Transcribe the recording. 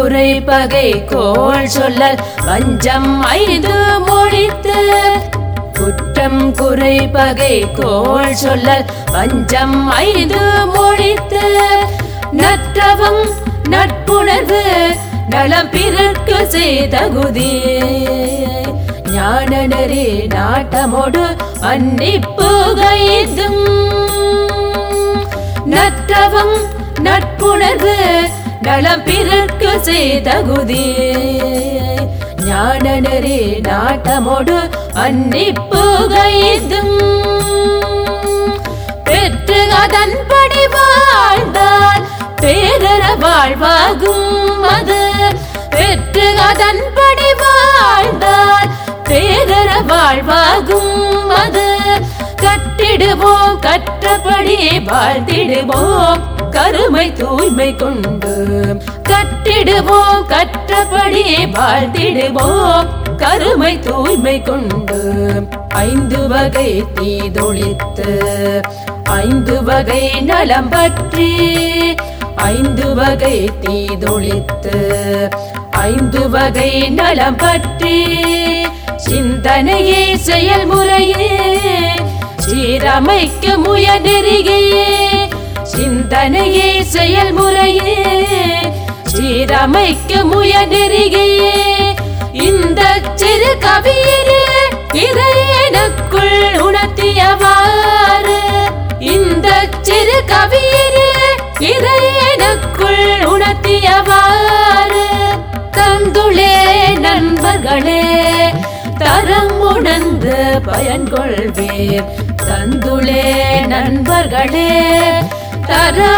குறை பகை கோள் சொல்லல் வஞ்சம் ஐந்து மொழித்து. குற்றம் குறை பகை கோள் சொல்லல் வஞ்சம் ஐந்து மொழித்து. நற்றவம் நட்புணர்வு நலம் பிறர்க்கு செய்தகுதி. ஞான நெறி நாட்டமோடு மன்னிப்புகைதும் நற்றவம் நட்புணர்வு நலம் பிறர்க்கு செய்தகுதி ஞான நாட்டமோடு மன்னிப்பு கைதும் பெற்று அதன்படி வாழ்ந்தால் பேரர வாழ்வாகும் அது. பெற்று அதன்படி வாழ்ந்தால் பேரர வாழ்வாகும் அது. கட்டிடுவோம் கற்றபடி வாழ்ந்திடுவோம். கருமை தூய்மை கொண்டு கட்டிடுவோம் கற்றபடி வாழ்த்திடுவோம் கருமை தூய்மை கொண்டு ஐந்து வகை தீதொழித்து ஐந்து வகை நலம் பற்றி ஐந்து வகை தீதொழித்து ஐந்து வகை நலம் பற்றி சிந்தனையே செயல்முறையே சீரமைக்க முயனெறிகையே சிந்தனையே செயல்முறையே சீரமைக்க முயனெறிகையே இந்த சிறு கவியிலே இதை எனக்குள் உணர்த்தியவாறு. இந்த சிறு கவியிலே இதை எனக்குள் உணர்த்தியவாறு. தந்துளே நண்பர்களே தரம் உணர்ந்து பயன் கொள்வீர். தந்துளே நண்பர்களே தரம்